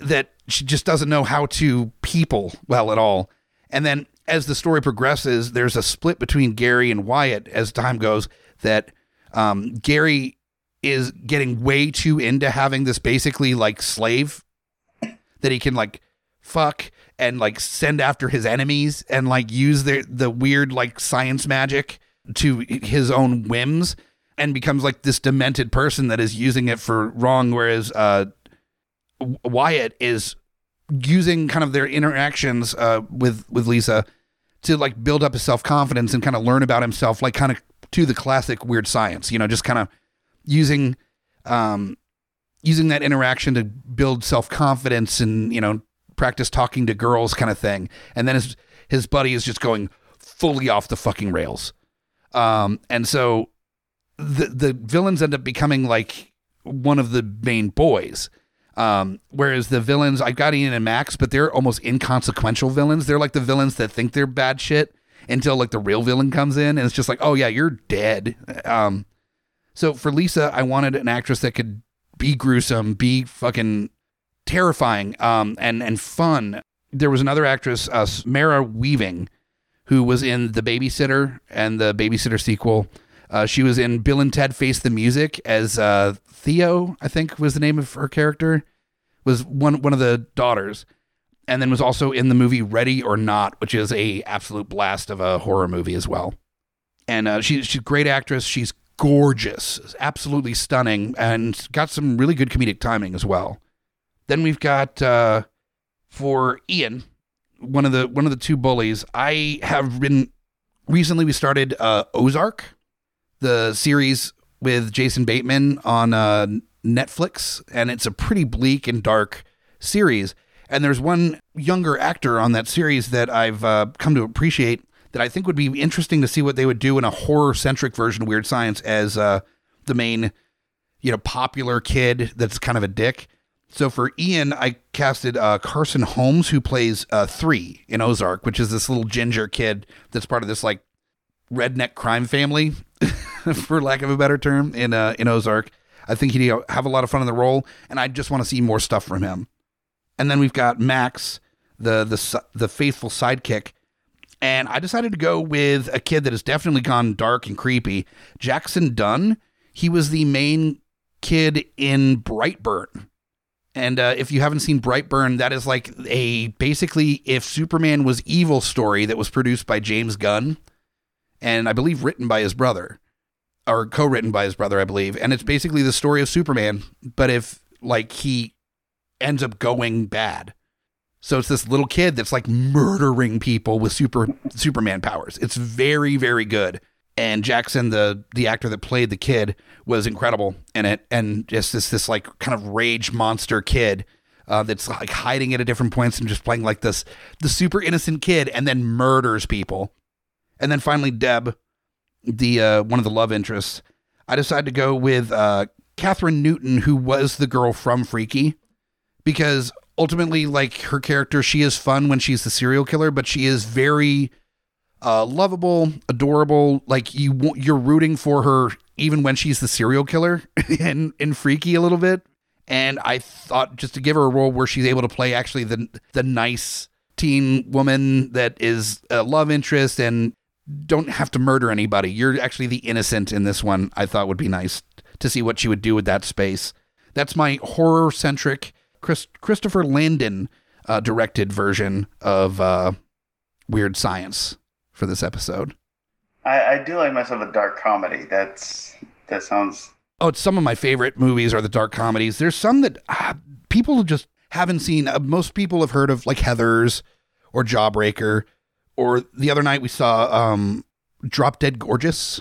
that she just doesn't know how to people well at all. And then as the story progresses, there's a split between Gary and Wyatt as time goes. That um, Gary is getting way too into having this basically like slave that he can like fuck and like send after his enemies and like use the the weird like science magic to his own whims and becomes like this demented person that is using it for wrong whereas uh Wyatt is using kind of their interactions uh with with Lisa to like build up his self-confidence and kind of learn about himself like kind of to the classic weird science you know just kind of using um using that interaction to build self-confidence and you know practice talking to girls kind of thing. And then his his buddy is just going fully off the fucking rails. Um and so the the villains end up becoming like one of the main boys um whereas the villains I've got Ian and Max but they're almost inconsequential villains they're like the villains that think they're bad shit until like the real villain comes in and it's just like oh yeah you're dead um so for Lisa, I wanted an actress that could be gruesome, be fucking terrifying, um, and and fun. There was another actress, uh, Mara Weaving, who was in The Babysitter and the Babysitter sequel. Uh, she was in Bill and Ted Face the Music as uh, Thea, I think was the name of her character. Was one one of the daughters, and then was also in the movie Ready or Not, which is a absolute blast of a horror movie as well. And uh, she, she's a great actress. She's gorgeous, absolutely stunning, and got some really good comedic timing as well. Then we've got uh, for Ian, one of the one of the two bullies. I have been recently. We started uh, Ozark, the series with Jason Bateman on uh, Netflix, and it's a pretty bleak and dark series. And there's one younger actor on that series that I've uh, come to appreciate that I think would be interesting to see what they would do in a horror centric version of Weird Science as uh, the main, you know, popular kid that's kind of a dick. So for Ian, I casted uh, Carson Holmes, who plays uh, three in Ozark, which is this little ginger kid that's part of this like redneck crime family. for lack of a better term, in uh, in Ozark. I think he'd have a lot of fun in the role, and I just want to see more stuff from him. And then we've got Max, the the the faithful sidekick, and I decided to go with a kid that has definitely gone dark and creepy. Jackson Dunn. He was the main kid in Brightburn. And uh, if you haven't seen Brightburn, that is like a basically if Superman was evil story that was produced by James Gunn, and I believe written by his brother, or co-written by his brother, I believe. And it's basically the story of Superman, but if like he ends up going bad. So it's this little kid that's like murdering people with super Superman powers. It's very very good. And Jackson, the the actor that played the kid, was incredible in it, and just this this like kind of rage monster kid uh, that's like hiding at different points and just playing like this the super innocent kid, and then murders people. And then finally, Deb, the uh, one of the love interests. I decided to go with uh, Kathryn Newton, who was the girl from Freaky, because ultimately, like her character, she is fun when she's the serial killer, but she is very uh, lovable, adorable. Like you, you're rooting for her even when she's the serial killer in and freaky a little bit. And I thought just to give her a role where she's able to play actually the the nice teen woman that is a love interest and don't have to murder anybody. You're actually the innocent in this one. I thought would be nice to see what she would do with that space. That's my horror centric Chris, Christopher Landon uh, directed version of uh, Weird Science for this episode. I, I do like myself a dark comedy. That's that sounds. Oh, it's some of my favorite movies are the dark comedies. There's some that uh, people just haven't seen. Uh, most people have heard of like Heather's or Jawbreaker, or the other night we saw um, Drop Dead Gorgeous.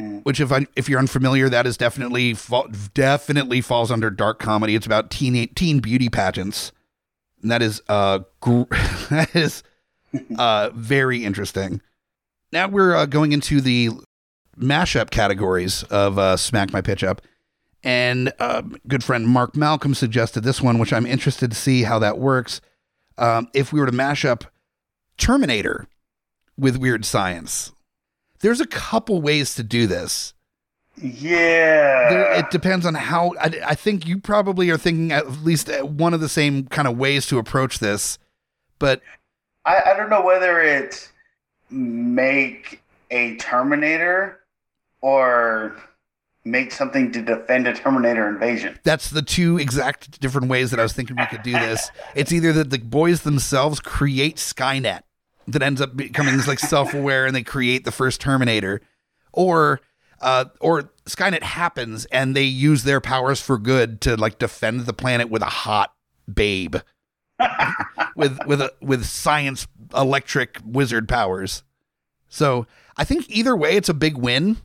Mm. Which, if I if you're unfamiliar, that is definitely definitely falls under dark comedy. It's about teen teen beauty pageants, and that is uh gr- that is uh, very interesting. Now we're uh, going into the mashup categories of uh, Smack My Pitch Up. And uh, good friend Mark Malcolm suggested this one, which I'm interested to see how that works. Um, if we were to mash up Terminator with Weird Science, there's a couple ways to do this. Yeah. There, it depends on how. I, I, think you probably are thinking at least one of the same kind of ways to approach this. But I, I don't know whether it's make a Terminator or make something to defend a Terminator invasion. That's the two exact different ways that I was thinking we could do this. it's either that the boys themselves create Skynet that ends up becoming like self-aware and they create the first Terminator, or uh, or Skynet happens and they use their powers for good to like defend the planet with a hot babe. with with a, with science electric wizard powers. So I think either way, it's a big win.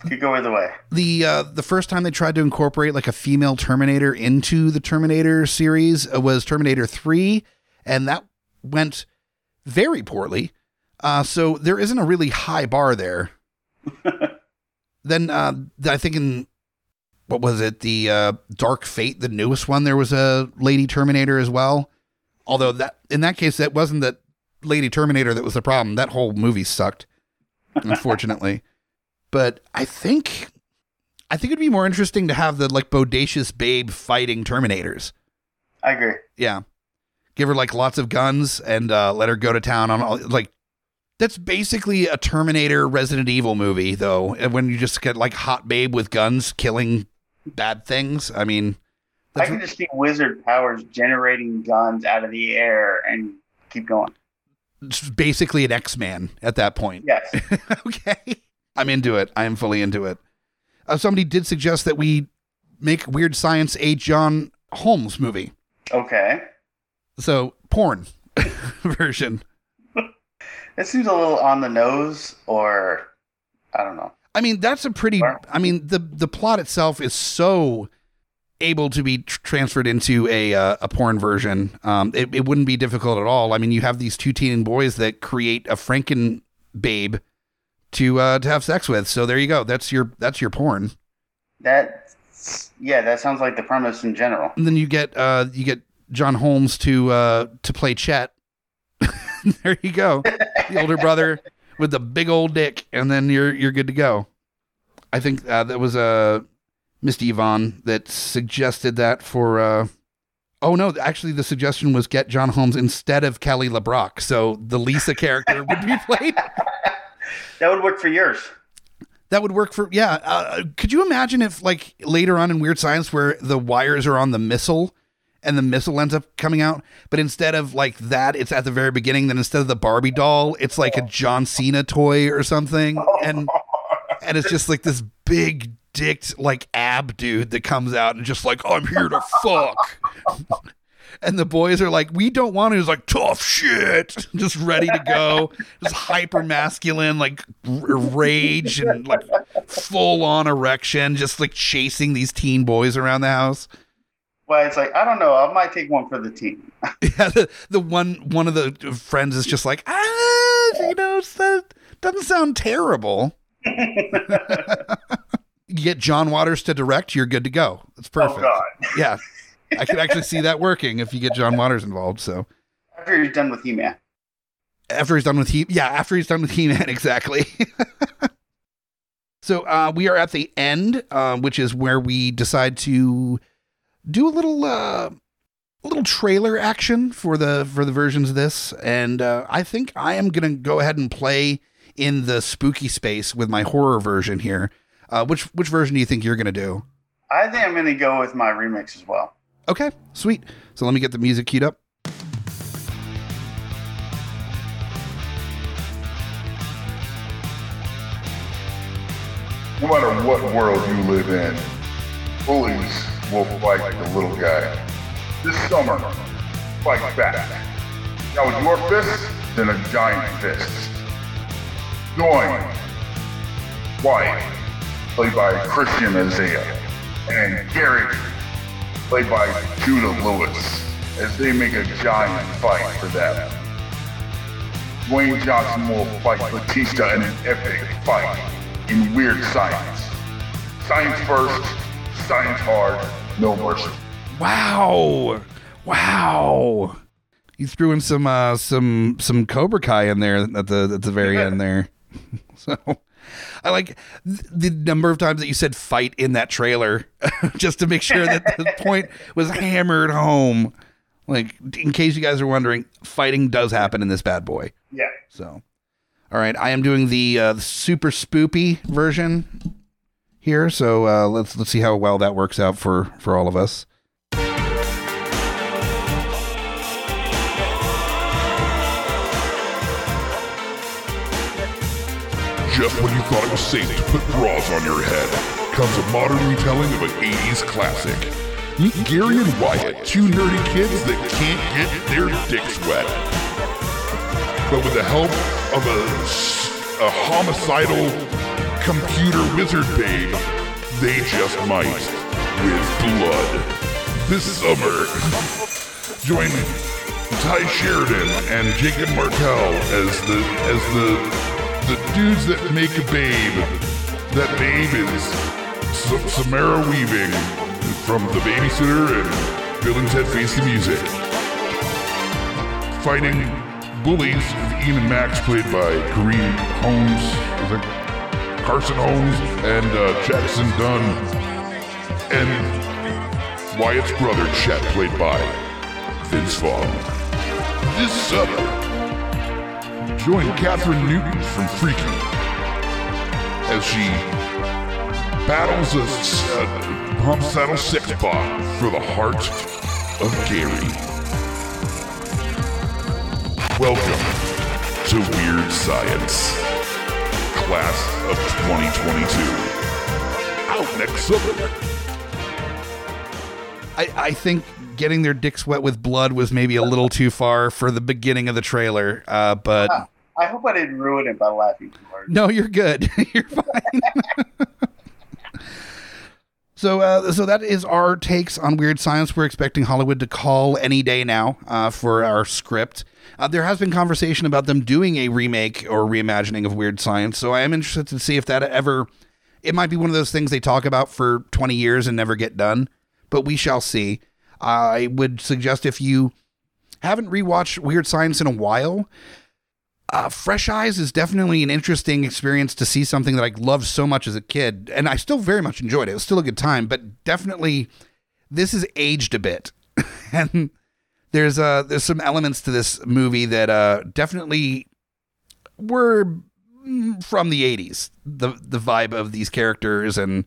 Could go either way. The uh, the first time they tried to incorporate like a female Terminator into the Terminator series uh, was Terminator Three, and that went very poorly. Uh, so there isn't a really high bar there. then uh, I think in what was it the uh, Dark Fate, the newest one, there was a lady Terminator as well. Although that in that case, that wasn't that Lady Terminator that was the problem. That whole movie sucked, unfortunately. But I think I think it'd be more interesting to have the like bodacious babe fighting Terminators. I agree. Yeah, give her like lots of guns and uh, let her go to town on all like. That's basically a Terminator Resident Evil movie, though. When you just get like hot babe with guns killing bad things. I mean, I can just see wizard powers generating guns out of the air and keep going. It's basically an X Man at that point. Yes. okay. I'm into it. I am fully into it. Uh, somebody did suggest that we make Weird Science a John Holmes movie. Okay. So, porn version. It seems a little on the nose, or I don't know. I mean, that's a pretty. I mean, the the plot itself is so able to be tr- transferred into a uh, a porn version, um, it, it wouldn't be difficult at all. I mean, you have these two teen boys that create a Franken babe to uh, to have sex with. So there you go. That's your that's your porn. That yeah, that sounds like the premise in general. And then you get uh, you get John Holmes to uh, to play Chet. there you go, the older brother with the big old dick, and then you're you're good to go. I think uh, that was uh, Misty Yvonne that suggested that for. Uh, oh no, actually, the suggestion was get John Holmes instead of Kelly LeBrock, so the Lisa character would be played. That would work for yours. That would work for yeah. Uh, could you imagine if like later on in Weird Science where the wires are on the missile and the missile ends up coming out, but instead of like that, it's at the very beginning. Then instead of the Barbie doll, it's like a John Cena toy or something, and and it's just like this big dicked like ab dude that comes out and just like I'm here to fuck. And the boys are like, we don't want to. He's like, tough shit, just ready to go, just hyper masculine, like r- rage and like full on erection, just like chasing these teen boys around the house. Well, it's like I don't know. I might take one for the team. Yeah, the, the one one of the friends is just like, ah, you know, that doesn't sound terrible. you get John Waters to direct, you're good to go. It's perfect. Oh God! Yeah, I could actually see that working if you get John Waters involved. So After you're done with He-Man. after he's done with he, yeah, after he's done with He-Man, exactly. so uh, we are at the end, uh, which is where we decide to do a little uh, a little trailer action for the for the versions of this, and uh, I think I am gonna go ahead and play in the spooky space with my horror version here. Uh, which which version do you think you're gonna do? I think I'm going to go with my remix as well. Okay, sweet. So let me get the music queued up. No matter what world you live in, bullies will fight the little guy. This summer, fight back. Now with your fist, then a giant fist. Join Wyatt, played by Christian Isaiah, and Garrett, played by Judah Lewis, as they make a giant fight for them. Dwayne Johnson will fight Batista in an epic fight in Weird Science. Science first, science hard, no mercy. Wow. Wow. You threw in some uh some some Cobra Kai in there at the at the very end there. so I like th- the number of times that you said fight in that trailer just to make sure that the point was hammered home. Like in case you guys are wondering, fighting does happen in this bad boy. Yeah. So, all right, I am doing the uh, super spoopy version here. So uh, let's let's see how well that works out for for all of us. Just when you thought it was safe to put bras on your head, comes a modern retelling of an 80s classic. Meet Gary and Wyatt, two nerdy kids that can't get their dicks wet. But with the help of a homicidal computer wizard babe, they just might. With blood. This summer, join Tye Sheridan and Jacob Martell as the as the the dudes that make a babe. That babe is S- Samara Weaving from The Babysitter and Bill and Ted Face the Music. Fighting bullies with Ian and Max played by Kareem Holmes, Carson Holmes and uh, Jackson Dunn, and Wyatt's brother Chet played by Vince Vaughn. This summer, join Kathryn Newton from Freaky as she battles a, pump saddle sex bot for the heart of Gary. Welcome to Weird Science, class of 2022. Out next summer. I, I think getting their dicks wet with blood was maybe a little too far for the beginning of the trailer. Uh, but I hope I didn't ruin it by laughing too hard. no, you're good. you're fine. so, uh, so that is our takes on weird science. We're expecting Hollywood to call any day now uh, for our script. Uh, there has been conversation about them doing a remake or reimagining of Weird Science, so I am interested to see if that ever. It might be one of those things they talk about for 20 years and never get done, but we shall see. I would suggest if you haven't rewatched Weird Science in a while, uh, Fresh Eyes is definitely an interesting experience to see something that I loved so much as a kid, and I still very much enjoyed it. It was still a good time, but definitely this is aged a bit, and there's uh there's some elements to this movie that uh definitely were mm, from the 80s the the vibe of these characters and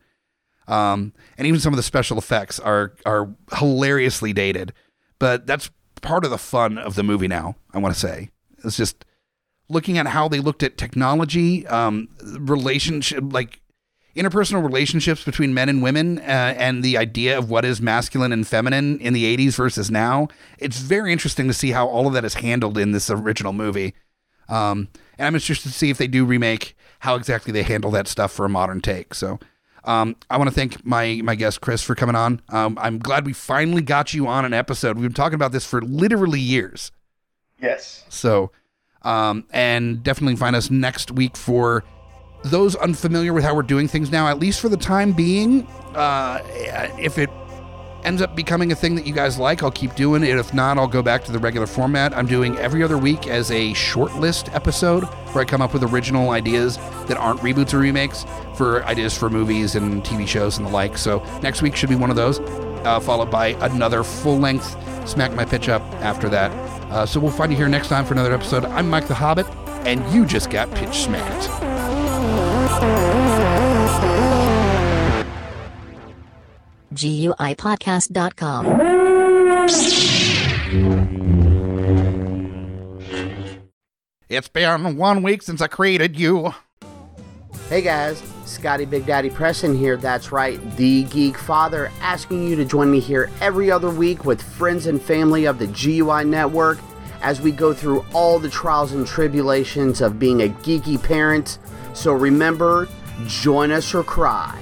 um and even some of the special effects are are hilariously dated but that's part of the fun of the movie now i want to say it's just looking at how they looked at technology um relationship like interpersonal relationships between men and women uh, and the idea of what is masculine and feminine in the 80s versus now it's very interesting to see how all of that is handled in this original movie um, and i'm interested to see if they do remake how exactly they handle that stuff for a modern take so um, I want to thank my my guest Chris for coming on. Um, I'm glad we finally got you on an episode. We've been talking about this for literally years. Yes. So, um, and definitely find us next week for those unfamiliar with how we're doing things now, at least for the time being. Uh, if it ends up becoming a thing that you guys like, I'll keep doing it. If not, I'll go back to the regular format. I'm doing every other week as a short list episode where I come up with original ideas that aren't reboots or remakes for ideas for movies and TV shows and the like. So next week should be one of those, uh, followed by another full length Smack My Pitch Up after that. Uh, so we'll find you here next time for another episode. I'm Mike the Hobbit, and you just got pitch smacked. GUIPodcast.com. It's been one week since I created you. Hey guys, Scotty Big Daddy Preston here. That's right, the Geek Father, asking you to join me here every other week with friends and family of the GUI Network as we go through all the trials and tribulations of being a geeky parent. So remember, join us or cry.